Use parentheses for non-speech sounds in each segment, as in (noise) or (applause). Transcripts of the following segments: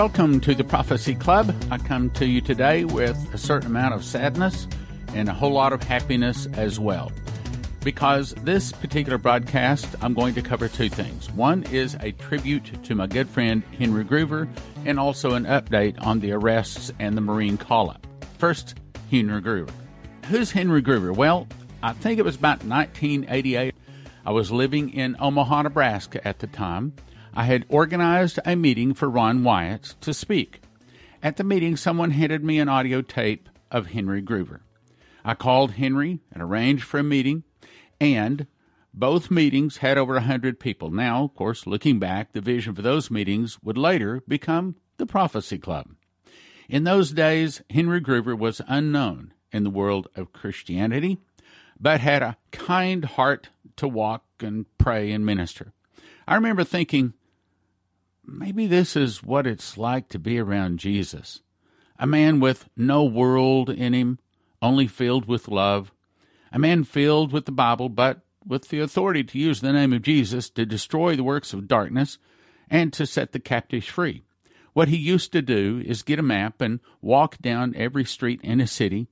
Welcome to the Prophecy Club. I come to you today with a certain amount of sadness and a whole lot of happiness as well. Because this particular broadcast, I'm going to cover two things. One is a tribute to my good friend Henry Gruver, and also an update on the arrests and the Marine call up. First, Henry Gruver. Who's Henry Gruver? Well, I think it was about 1988. I was living in Omaha, Nebraska at the time. I had organized a meeting for Ron Wyatt to speak. At the meeting, someone handed me an audio tape of Henry Gruver. I called Henry and arranged for a meeting, and both meetings had over a hundred people. Now, of course, looking back, the vision for those meetings would later become the Prophecy Club. In those days, Henry Gruver was unknown in the world of Christianity, but had a kind heart to walk and pray and minister. I remember thinking, maybe this is what it's like to be around Jesus. A man with no world in him, only filled with love. A man filled with the Bible, but with the authority to use the name of Jesus to destroy the works of darkness and to set the captives free. What he used to do is get a map and walk down every street in a city,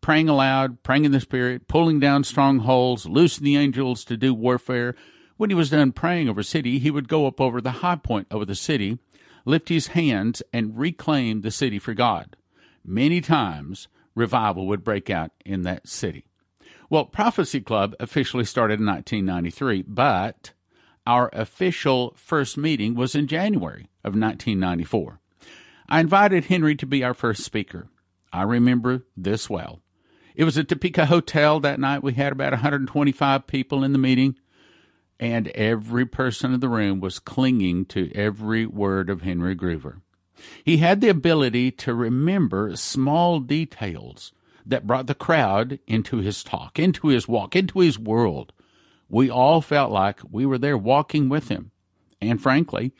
praying aloud, praying in the Spirit, pulling down strongholds, loosing the angels to do warfare, when he was done praying over city, he would go up over the high point over the city, lift his hands, and reclaim the city for God. Many times, revival would break out in that city. Well, Prophecy Club officially started in 1993, but our official first meeting was in January of 1994. I invited Henry to be our first speaker. I remember this well. It was at Topeka Hotel that night. We had about 125 people in the meeting and every person in the room was clinging to every word of Henry Gruver. He had the ability to remember small details that brought the crowd into his talk, into his walk, into his world. We all felt like we were there walking with him. And frankly,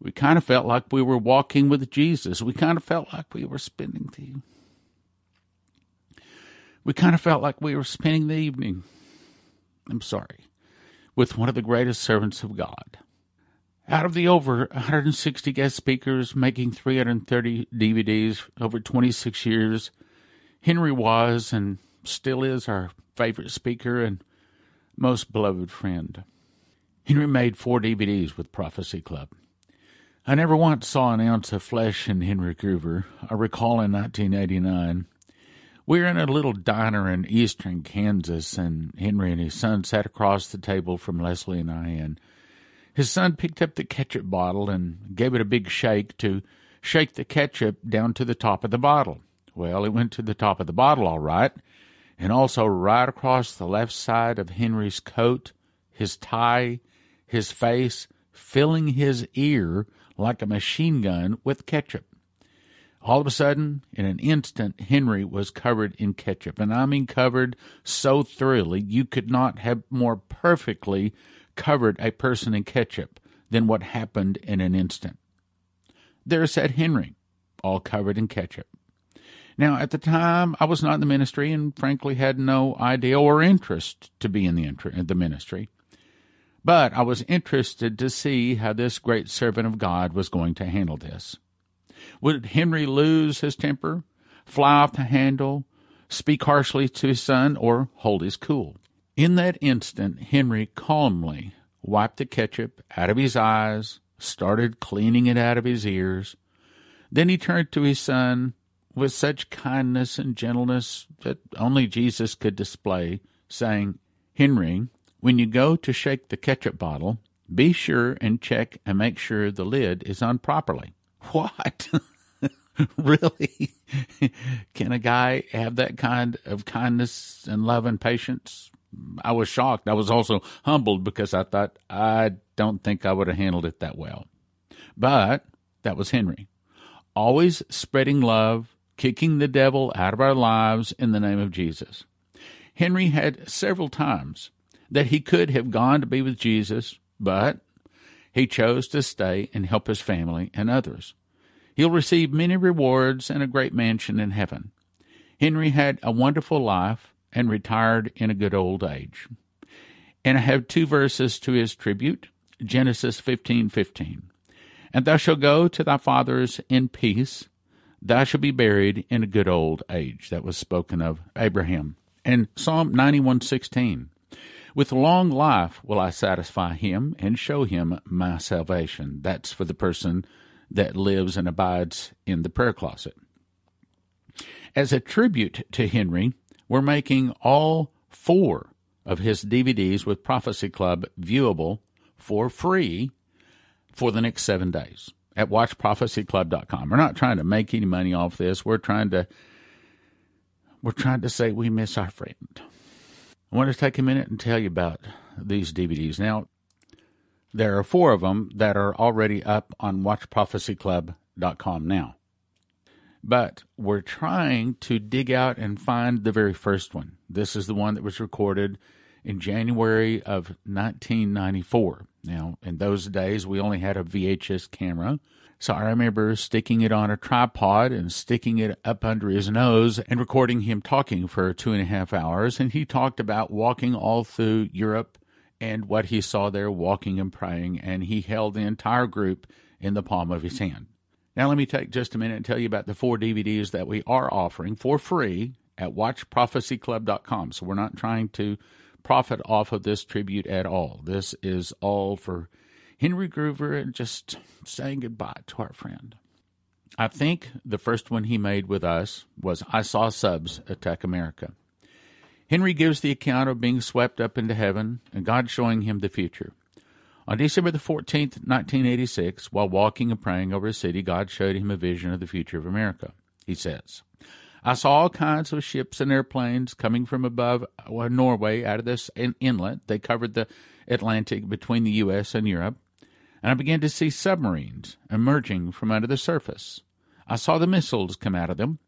we kind of felt like we were walking with Jesus. We kind of felt like we were spending the we kind of felt like we were spending the evening. I'm sorry with one of the greatest servants of God. Out of the over 160 guest speakers making 330 DVDs over 26 years, Henry was and still is our favorite speaker and most beloved friend. Henry made four DVDs with Prophecy Club. I never once saw an ounce of flesh in Henry Gruver. I recall in 1989 we were in a little diner in eastern Kansas, and Henry and his son sat across the table from Leslie and I, and his son picked up the ketchup bottle and gave it a big shake to shake the ketchup down to the top of the bottle. Well, it went to the top of the bottle all right, and also right across the left side of Henry's coat, his tie, his face, filling his ear like a machine gun with ketchup. All of a sudden, in an instant, Henry was covered in ketchup. And I mean covered so thoroughly, you could not have more perfectly covered a person in ketchup than what happened in an instant. There sat Henry, all covered in ketchup. Now, at the time, I was not in the ministry and frankly had no idea or interest to be in the, the ministry. But I was interested to see how this great servant of God was going to handle this. Would Henry lose his temper, fly off the handle, speak harshly to his son, or hold his cool? In that instant, Henry calmly wiped the ketchup out of his eyes, started cleaning it out of his ears. Then he turned to his son with such kindness and gentleness that only Jesus could display, saying, Henry, when you go to shake the ketchup bottle, be sure and check and make sure the lid is on properly. (laughs) What? (laughs) really? Can a guy have that kind of kindness and love and patience? I was shocked. I was also humbled because I thought, I don't think I would have handled it that well. But that was Henry. Always spreading love, kicking the devil out of our lives in the name of Jesus. Henry had several times that he could have gone to be with Jesus, but he chose to stay and help his family and others. He'll receive many rewards and a great mansion in heaven. Henry had a wonderful life and retired in a good old age. And I have two verses to his tribute Genesis 15:15. And thou shalt go to thy fathers in peace. Thou shalt be buried in a good old age. That was spoken of Abraham. And Psalm 91:16. With long life will I satisfy him and show him my salvation. That's for the person that lives and abides in the prayer closet. As a tribute to Henry, we're making all four of his DVDs with Prophecy Club viewable for free for the next seven days at watchprophecyclub.com. We're not trying to make any money off this. We're trying to we're trying to say we miss our friend. I want to take a minute and tell you about these DVDs. Now, there are four of them that are already up on watchprophecyclub.com now. But we're trying to dig out and find the very first one. This is the one that was recorded in January of 1994. Now, in those days, we only had a VHS camera. So I remember sticking it on a tripod and sticking it up under his nose and recording him talking for two and a half hours. And he talked about walking all through Europe and what he saw there walking and praying. And he held the entire group in the palm of his hand. Now, let me take just a minute and tell you about the four DVDs that we are offering for free at watchprophecyclub.com. So we're not trying to profit off of this tribute at all. This is all for Henry and just saying goodbye to our friend. I think the first one he made with us was I Saw Subs Attack America. Henry gives the account of being swept up into heaven and God showing him the future. On December the 14th, 1986, while walking and praying over a city, God showed him a vision of the future of America. He says, I saw all kinds of ships and airplanes coming from above uh, Norway out of this inlet. They covered the Atlantic between the U.S. and Europe. And I began to see submarines emerging from under the surface. I saw the missiles come out of them,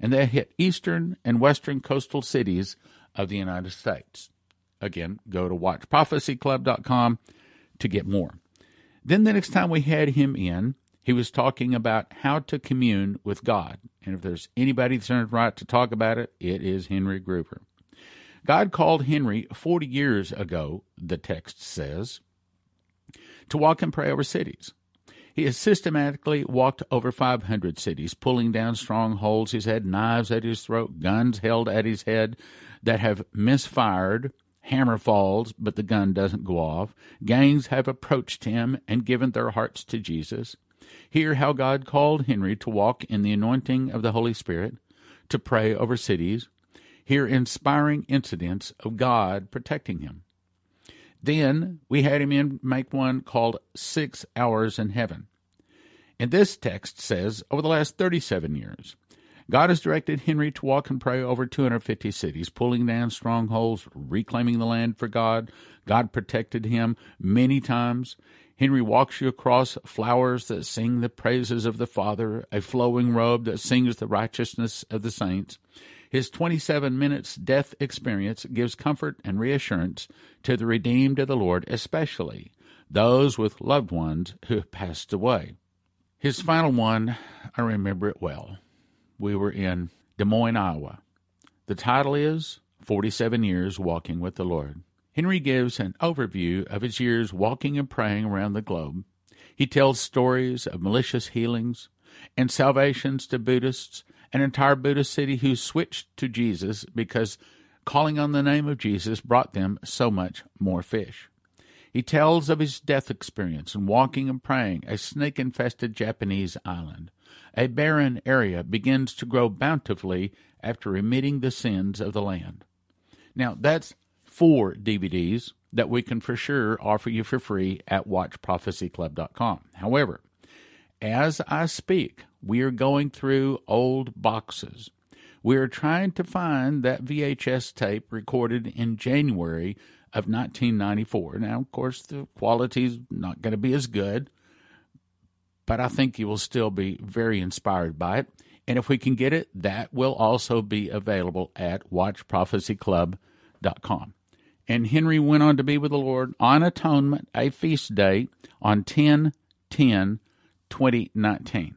and they hit eastern and western coastal cities of the United States. Again, go to watchprophecyclub.com to get more. Then the next time we had him in, he was talking about how to commune with God. And if there's anybody that's earned right to talk about it, it is Henry Gruver. God called Henry 40 years ago, the text says, to walk and pray over cities. He has systematically walked over 500 cities, pulling down strongholds. He's had knives at his throat, guns held at his head that have misfired. Hammer falls, but the gun doesn't go off. Gangs have approached him and given their hearts to Jesus. Hear how God called Henry to walk in the anointing of the Holy Spirit, to pray over cities. Hear inspiring incidents of God protecting him. Then we had him in make one called Six Hours in Heaven. And this text says, over the last 37 years, God has directed Henry to walk and pray over 250 cities, pulling down strongholds, reclaiming the land for God. God protected him many times. Henry walks you across flowers that sing the praises of the Father, a flowing robe that sings the righteousness of the saints. His 27 minutes death experience gives comfort and reassurance to the redeemed of the Lord, especially those with loved ones who have passed away. His final one, I remember it well. We were in Des Moines, Iowa. The title is 47 Years Walking with the Lord. Henry gives an overview of his years walking and praying around the globe. He tells stories of malicious healings and salvations to Buddhists, an entire Buddhist city who switched to Jesus because calling on the name of Jesus brought them so much more fish. He tells of his death experience in walking and praying a snake infested Japanese island. A barren area begins to grow bountifully after remitting the sins of the land. Now, that's four DVDs that we can for sure offer you for free at watchprophecyclub.com. However, as I speak, we are going through old boxes. We are trying to find that VHS tape recorded in January of 1994. Now, of course, the quality's not going to be as good, but I think you will still be very inspired by it. And if we can get it, that will also be available at watchprophecyclub.com. And Henry went on to be with the Lord on Atonement, a feast day, on 10 10 2019.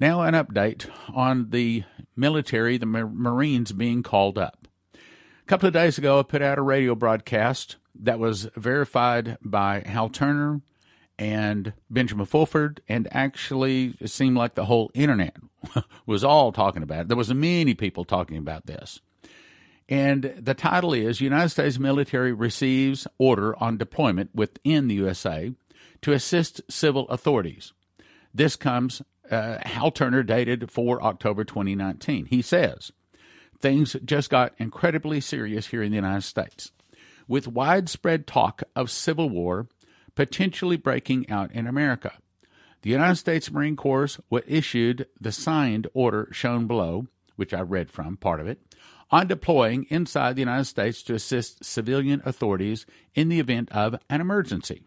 Now, an update on the military, the Marines being called up. A couple of days ago, I put out a radio broadcast that was verified by Hal Turner and Benjamin Fulford, and actually it seemed like the whole internet (laughs) was all talking about it. There was many people talking about this. And the title is United States military receives order on deployment within the USA to assist civil authorities. This comes uh, Hal Turner dated for October 2019. He says, Things just got incredibly serious here in the United States. With widespread talk of civil war potentially breaking out in America. The United States Marine Corps issued the signed order shown below, which I read from, part of it, on deploying inside the United States to assist civilian authorities in the event of an emergency.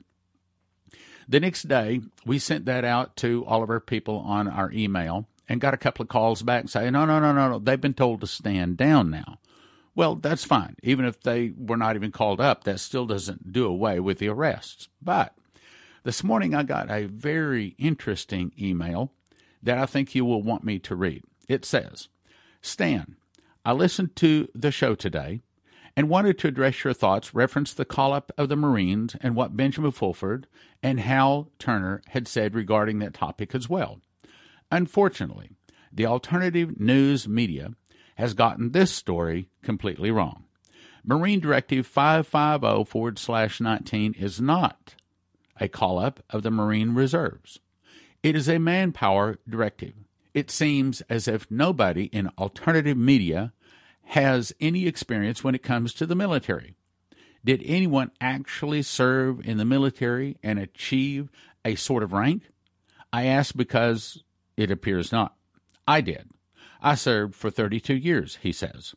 The next day, we sent that out to all of our people on our email and got a couple of calls back saying, no, no, no, no, no, they've been told to stand down now. Well, that's fine. Even if they were not even called up, that still doesn't do away with the arrests. But this morning I got a very interesting email that I think you will want me to read. It says, Stan, I listened to the show today and wanted to address your thoughts, reference the call up of the Marines and what Benjamin Fulford and Hal Turner had said regarding that topic as well. Unfortunately, the alternative news media has gotten this story completely wrong. Marine Directive 550 forward slash 19 is not a call up of the Marine Reserves. It is a manpower directive. It seems as if nobody in alternative media has any experience when it comes to the military. Did anyone actually serve in the military and achieve a sort of rank? I ask because it appears not. I did. I served for 32 years, he says.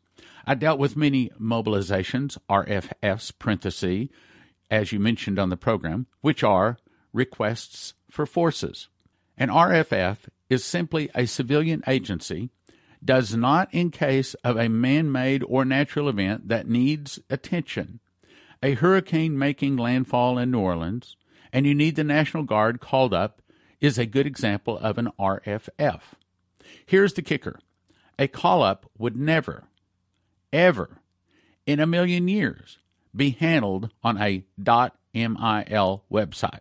I dealt with many mobilizations, RFFs, as you mentioned on the program, which are requests for forces. An RFF is simply a civilian agency, does not in case of a man made or natural event that needs attention. A hurricane making landfall in New Orleans, and you need the National Guard called up, is a good example of an RFF. Here's the kicker a call up would never, ever, in a million years, be handled on a .mil website,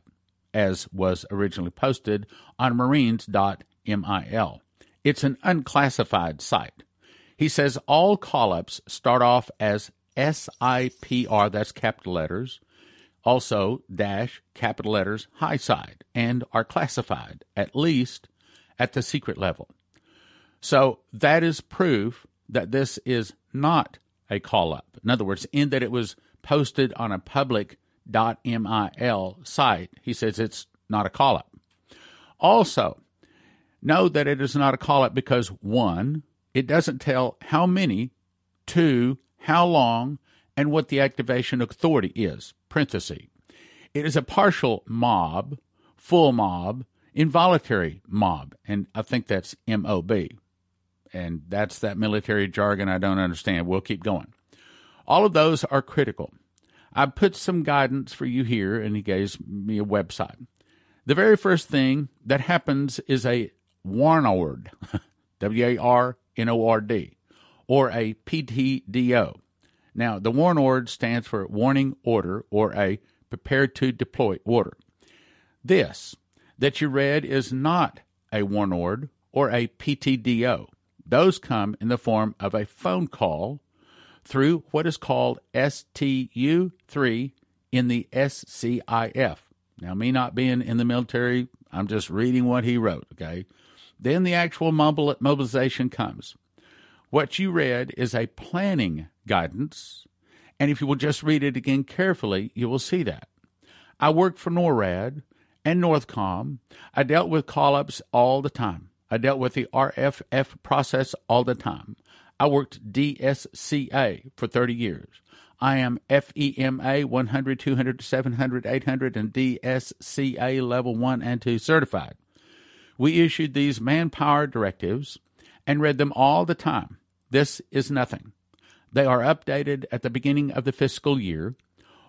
as was originally posted on marines.mil. It's an unclassified site. He says all call ups start off as SIPR, that's capital letters, also dash capital letters high side, and are classified, at least at the secret level. So that is proof that this is not a call up. In other words, in that it was posted on a public .mil site, he says it's not a call up. Also, know that it is not a call up because one, it doesn't tell how many, two, how long, and what the activation authority is. Parenthesis. It is a partial mob, full mob, involuntary mob, and I think that's MOB and that's that military jargon I don't understand. We'll keep going. All of those are critical. I put some guidance for you here, and he gave me a website. The very first thing that happens is a warnord, (laughs) W A R N O R D, or a PTDO. Now, the warnord stands for Warning Order or a Prepare to Deploy Order. This that you read is not a warnord or a PTDO. Those come in the form of a phone call through what is called STU3 in the SCIF. Now, me not being in the military, I'm just reading what he wrote, okay? Then the actual mobilization comes. What you read is a planning guidance, and if you will just read it again carefully, you will see that. I worked for NORAD and Northcom. I dealt with call ups all the time. I dealt with the RFF process all the time. I worked DSCA for 30 years. I am FEMA 100, 200, 700, 800, and DSCA level 1 and 2 certified. We issued these manpower directives and read them all the time. This is nothing. They are updated at the beginning of the fiscal year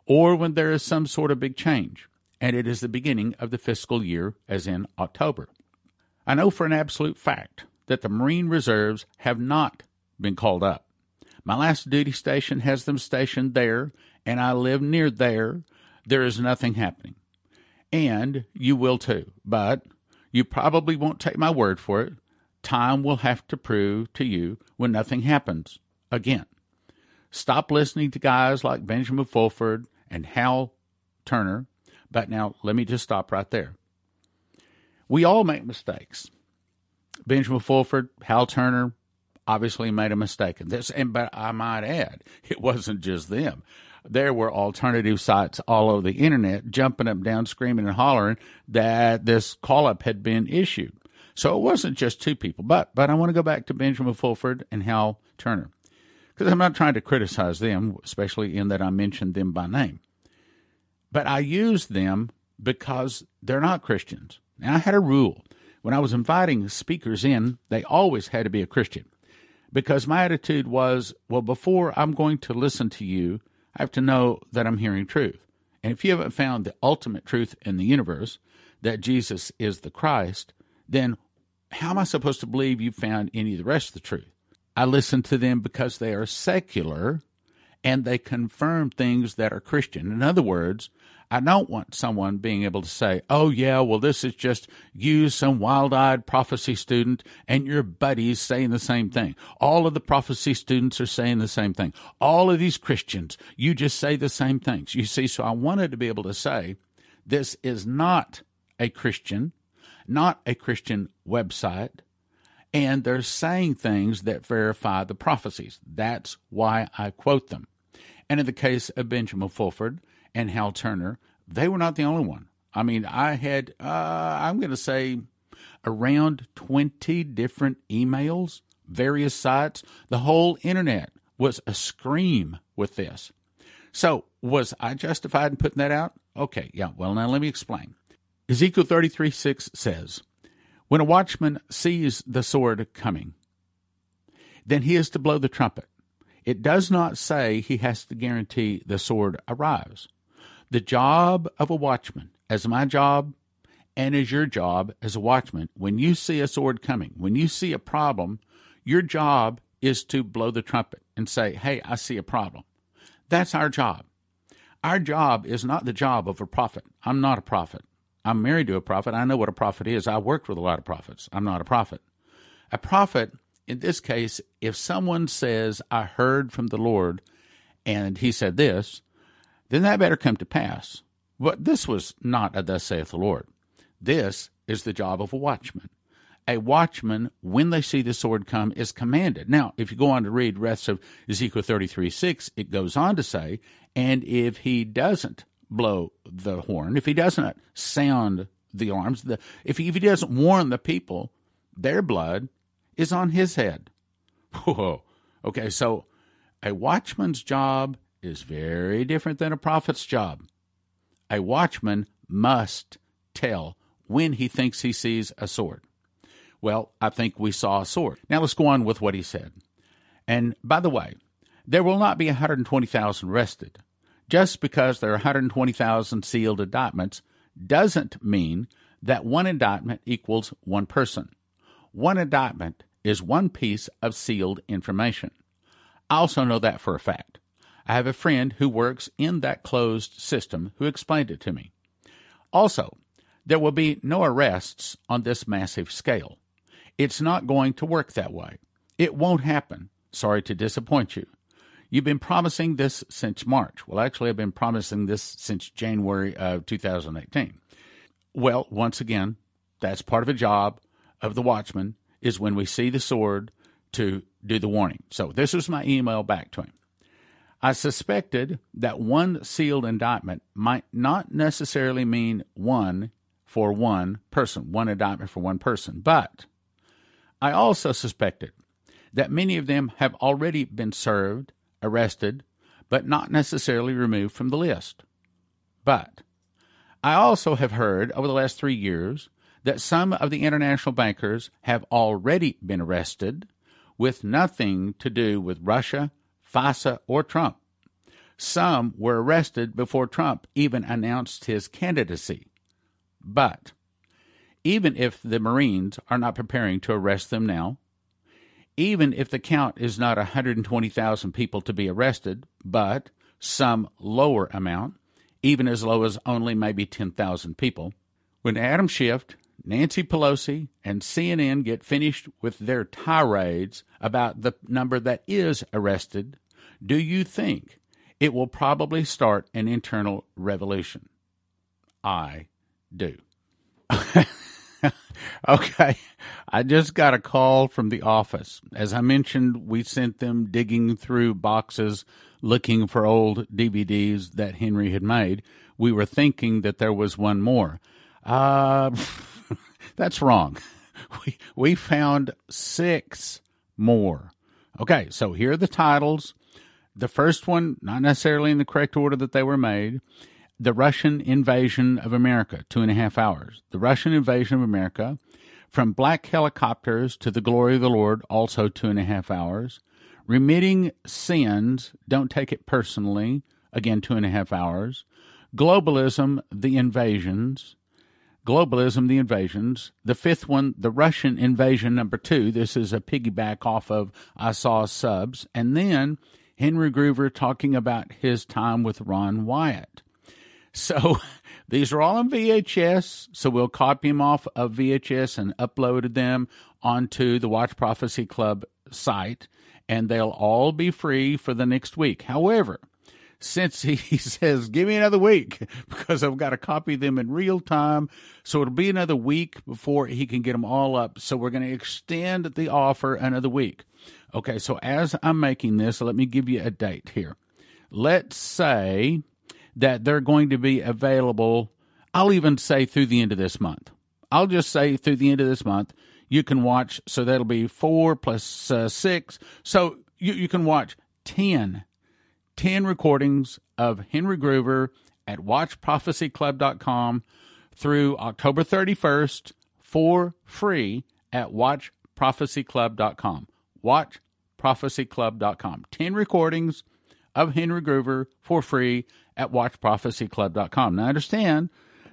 or when there is some sort of big change, and it is the beginning of the fiscal year, as in October. I know for an absolute fact that the Marine Reserves have not been called up. My last duty station has them stationed there, and I live near there. There is nothing happening. And you will too. But you probably won't take my word for it. Time will have to prove to you when nothing happens again. Stop listening to guys like Benjamin Fulford and Hal Turner. But now, let me just stop right there. We all make mistakes. Benjamin Fulford, Hal Turner, obviously made a mistake in this. And but I might add, it (laughs) wasn't just them. There were alternative sites all over the internet jumping up down, screaming and hollering that this call up had been issued. So it wasn't just two people. But but I want to go back to Benjamin Fulford and Hal Turner. Because I'm not trying to criticize them, especially in that I mentioned them by name. But I used them because they're not Christians. Now I had a rule. When I was inviting speakers in, they always had to be a Christian because my attitude was, well, before I'm going to listen to you, I have to know that I'm hearing truth. And if you haven't found the ultimate truth in the universe, that Jesus is the Christ, then how am I supposed to believe you've found any of the rest of the truth? I listen to them because they are secular and they confirm things that are Christian. In other words, I don't want someone being able to say, oh, yeah, well, this is just you, some wild eyed prophecy student, and your buddies saying the same thing. All of the prophecy students are saying the same thing. All of these Christians, you just say the same things. You see, so I wanted to be able to say, this is not a Christian, not a Christian website, and they're saying things that verify the prophecies. That's why I quote them. And in the case of Benjamin Fulford, and Hal Turner, they were not the only one. I mean, I had, uh, I'm going to say, around 20 different emails, various sites. The whole internet was a scream with this. So, was I justified in putting that out? Okay, yeah, well, now let me explain. Ezekiel 33 6 says, When a watchman sees the sword coming, then he is to blow the trumpet. It does not say he has to guarantee the sword arrives. The job of a watchman, as my job and as your job as a watchman, when you see a sword coming, when you see a problem, your job is to blow the trumpet and say, Hey, I see a problem. That's our job. Our job is not the job of a prophet. I'm not a prophet. I'm married to a prophet. I know what a prophet is. I worked with a lot of prophets. I'm not a prophet. A prophet, in this case, if someone says, I heard from the Lord and he said this, then that better come to pass. But this was not a thus saith the Lord. This is the job of a watchman. A watchman, when they see the sword come, is commanded. Now, if you go on to read rest of Ezekiel 33 6, it goes on to say, and if he doesn't blow the horn, if he doesn't sound the alarms, the, if, he, if he doesn't warn the people, their blood is on his head. (laughs) Whoa. Okay, so a watchman's job is very different than a prophet's job. A watchman must tell when he thinks he sees a sword. Well, I think we saw a sword. Now let's go on with what he said. And by the way, there will not be 120,000 arrested. Just because there are 120,000 sealed indictments doesn't mean that one indictment equals one person. One indictment is one piece of sealed information. I also know that for a fact. I have a friend who works in that closed system who explained it to me. Also, there will be no arrests on this massive scale. It's not going to work that way. It won't happen. Sorry to disappoint you. You've been promising this since March. Well, actually, I've been promising this since January of 2018. Well, once again, that's part of a job of the watchman is when we see the sword to do the warning. So this was my email back to him. I suspected that one sealed indictment might not necessarily mean one for one person, one indictment for one person, but I also suspected that many of them have already been served, arrested, but not necessarily removed from the list. But I also have heard over the last three years that some of the international bankers have already been arrested with nothing to do with Russia, FISA, or Trump. Some were arrested before Trump even announced his candidacy. But even if the Marines are not preparing to arrest them now, even if the count is not 120,000 people to be arrested, but some lower amount, even as low as only maybe 10,000 people. When Adam Schiff, Nancy Pelosi, and CNN get finished with their tirades about the number that is arrested, do you think it will probably start an internal revolution? I do. (laughs) okay. I just got a call from the office. As I mentioned, we sent them digging through boxes looking for old DVDs that Henry had made. We were thinking that there was one more. Uh, (laughs) that's wrong. (laughs) We, we found six more. Okay, so here are the titles. The first one, not necessarily in the correct order that they were made. The Russian Invasion of America, two and a half hours. The Russian Invasion of America, from black helicopters to the glory of the Lord, also two and a half hours. Remitting sins, don't take it personally, again, two and a half hours. Globalism, the invasions. Globalism, the invasions. The fifth one, the Russian invasion number two. This is a piggyback off of I Saw Subs. And then Henry Gruver talking about his time with Ron Wyatt. So (laughs) these are all on VHS. So we'll copy them off of VHS and uploaded them onto the Watch Prophecy Club site, and they'll all be free for the next week. However, since (laughs) he says, give me another week (laughs) because I've got to copy them in real time. So it'll be another week before he can get them all up. So we're going to extend the offer another week. Okay, so as I'm making this, let me give you a date here. Let's say that they're going to be available, I'll even say through the end of this month. I'll just say through the end of this month, you can watch, so that'll be four plus uh, six. So you, you can watch 10, 10 recordings of Henry Gruver at watchprophecyclub.com through October 31st for free at watchprophecyclub.com. Watchprophecyclub.com. 10 recordings of Henry Gruver for free at watchprophecyclub.com. Now, I understand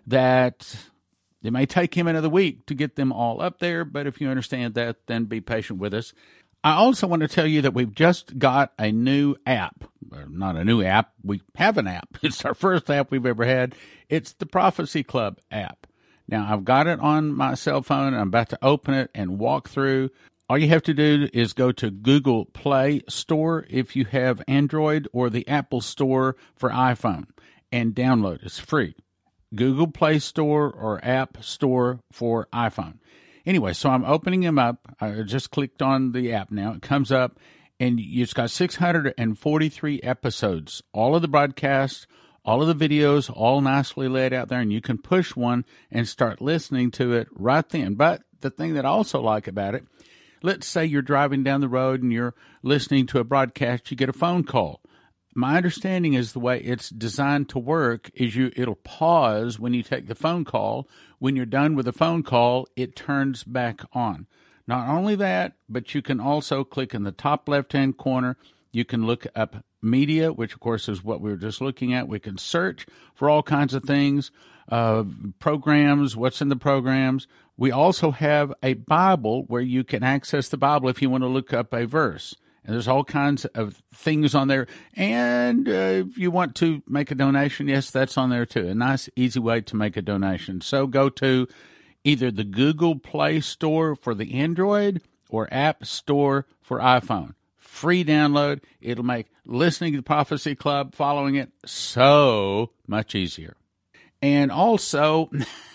that it may take him another week to get them all up there, but if you understand that, then be patient with us. I also want to tell you that we've just got a new app. Not a new app, we have an app. (laughs) It's our first app we've ever had. It's the Prophecy Club app. Now, I've got it on my cell phone. I'm about to open it and walk through all you have to do is go to Google Play Store if you have Android or the Apple Store for iPhone and download. It's free. Google Play Store or App Store for iPhone. Anyway, so I'm opening them up. I just clicked on the app now. It comes up and it's got 643 episodes. All of the broadcasts, all of the videos, all nicely laid out there, and you can push one and start listening to it right then. But the thing that I also like about it let's say you're driving down the road and you're listening to a broadcast, you get a phone call. My understanding is the way it's designed to work is you it'll pause when you take the phone call. When you're done with the phone call, it turns back on. Not only that, but you can also click in the top left hand corner. You can look up media, which of course is what we were just looking at. We can search for all kinds of things, uh, programs, what's in the programs. We also have a Bible where you can access the Bible if you want to look up a verse. And there's all kinds of things on there. And uh, if you want to make a donation, yes, that's on there too. A nice, easy way to make a donation. So go to either the Google Play Store for the Android or App Store for iPhone. Free download. It'll make listening to the Prophecy Club, following it, so much easier. And also, (laughs)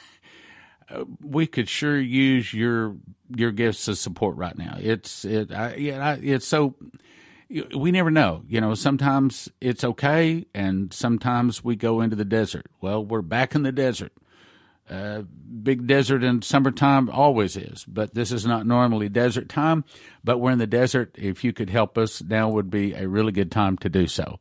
we could sure use your your gifts of support right now. It's it I, yeah it's so we never know. You know, sometimes it's okay, and sometimes we go into the desert. Well, we're back in the desert. Uh, big desert in summertime always is, but this is not normally desert time. But we're in the desert. If you could help us, now would be a really good time to do so.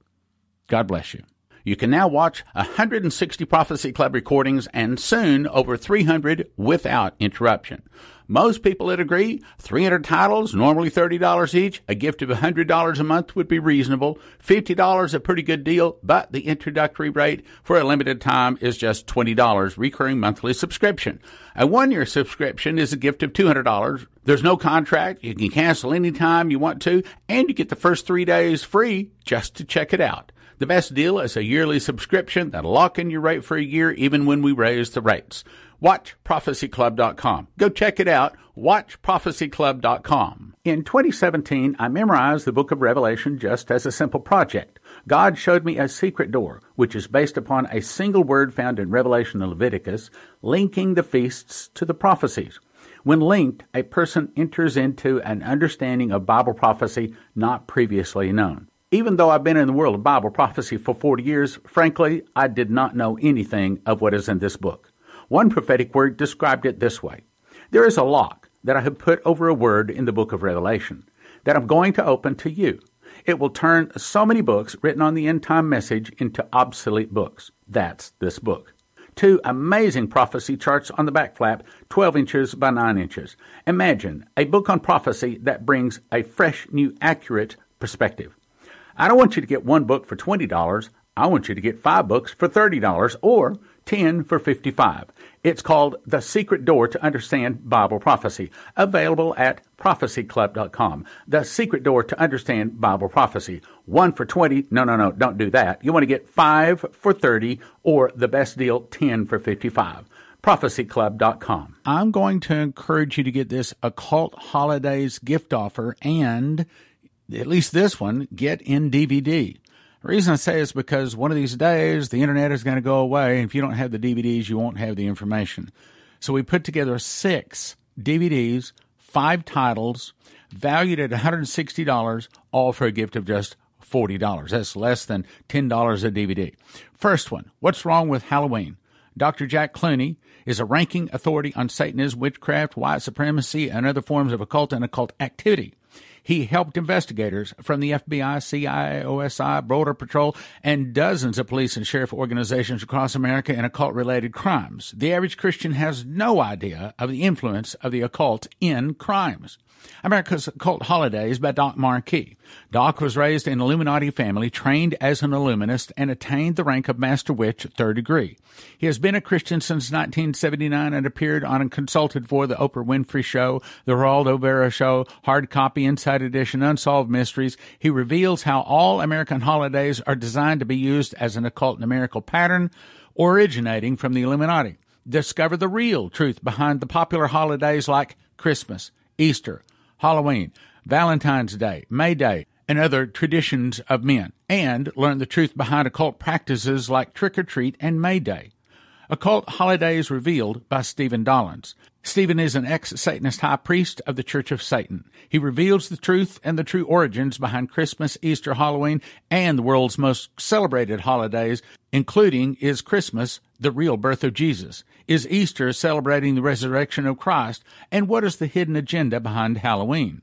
God bless you. You can now watch 160 Prophecy Club recordings and soon over 300 without interruption. Most people would agree 300 titles, normally $30 each. A gift of $100 a month would be reasonable. $50 a pretty good deal, but the introductory rate for a limited time is just $20 recurring monthly subscription. A one year subscription is a gift of $200. There's no contract. You can cancel anytime you want to, and you get the first three days free just to check it out. The best deal is a yearly subscription that'll lock in your rate for a year even when we raise the rates. WatchProphecyClub.com. Go check it out. WatchProphecyClub.com. In 2017, I memorized the book of Revelation just as a simple project. God showed me a secret door, which is based upon a single word found in Revelation and Leviticus, linking the feasts to the prophecies. When linked, a person enters into an understanding of Bible prophecy not previously known. Even though I've been in the world of Bible prophecy for 40 years, frankly, I did not know anything of what is in this book. One prophetic word described it this way There is a lock that I have put over a word in the book of Revelation that I'm going to open to you. It will turn so many books written on the end time message into obsolete books. That's this book. Two amazing prophecy charts on the back flap, 12 inches by 9 inches. Imagine a book on prophecy that brings a fresh, new, accurate perspective. I don't want you to get one book for $20. I want you to get five books for $30 or 10 for 55. It's called The Secret Door to Understand Bible Prophecy, available at prophecyclub.com. The Secret Door to Understand Bible Prophecy. One for 20. No, no, no, don't do that. You want to get five for 30 or the best deal, 10 for 55 prophecyclub.com. I'm going to encourage you to get this occult holidays gift offer and at least this one, get in DVD. The reason I say is because one of these days the internet is going to go away, and if you don't have the DVDs, you won't have the information. So we put together six DVDs, five titles, valued at $160, all for a gift of just $40. That's less than $10 a DVD. First one What's Wrong with Halloween? Dr. Jack Clooney is a ranking authority on Satanism, witchcraft, white supremacy, and other forms of occult and occult activity. He helped investigators from the FBI, CIA, OSI, Border Patrol, and dozens of police and sheriff organizations across America in occult related crimes. The average Christian has no idea of the influence of the occult in crimes. America's Occult Holidays by Doc Marquis. Doc was raised in Illuminati family, trained as an Illuminist, and attained the rank of Master Witch, third degree. He has been a Christian since 1979 and appeared on and consulted for The Oprah Winfrey Show, The Geraldo Rivera Show, Hard Copy, Inside Edition, Unsolved Mysteries. He reveals how all American holidays are designed to be used as an occult numerical pattern originating from the Illuminati. Discover the real truth behind the popular holidays like Christmas, Easter, Halloween, Valentine's Day, May Day, and other traditions of men, and learn the truth behind occult practices like trick or treat and May Day. Occult Holidays Revealed by Stephen Dollins. Stephen is an ex Satanist high priest of the Church of Satan. He reveals the truth and the true origins behind Christmas, Easter, Halloween, and the world's most celebrated holidays, including is Christmas, the real birth of Jesus? Is Easter celebrating the resurrection of Christ? And what is the hidden agenda behind Halloween?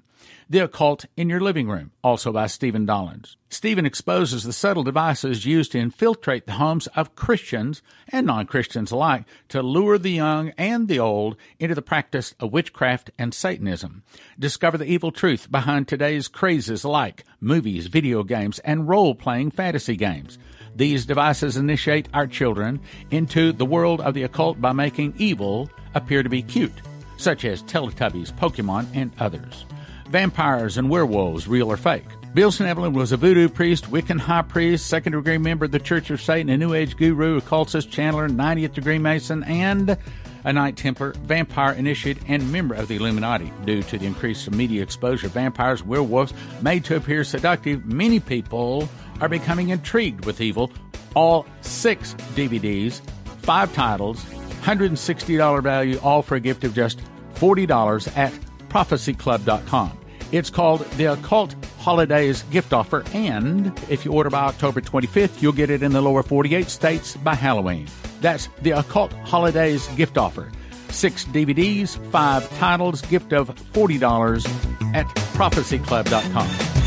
The Occult in Your Living Room, also by Stephen Dollins. Stephen exposes the subtle devices used to infiltrate the homes of Christians and non Christians alike to lure the young and the old into the practice of witchcraft and Satanism. Discover the evil truth behind today's crazes like movies, video games, and role playing fantasy games. These devices initiate our children into the world of the occult by making evil appear to be cute, such as Teletubbies, Pokemon, and others vampires and werewolves, real or fake. Bill Schnoebelen was a voodoo priest, Wiccan high priest, second degree member of the Church of Satan, a New Age guru, occultist, channeler, 90th degree Mason, and a Knight Templar, vampire initiate, and member of the Illuminati. Due to the increased media exposure vampires, werewolves made to appear seductive, many people are becoming intrigued with evil. All six DVDs, five titles, $160 value, all for a gift of just $40 at prophecyclub.com. It's called the Occult Holidays Gift Offer, and if you order by October 25th, you'll get it in the lower 48 states by Halloween. That's the Occult Holidays Gift Offer. Six DVDs, five titles, gift of $40 at prophecyclub.com.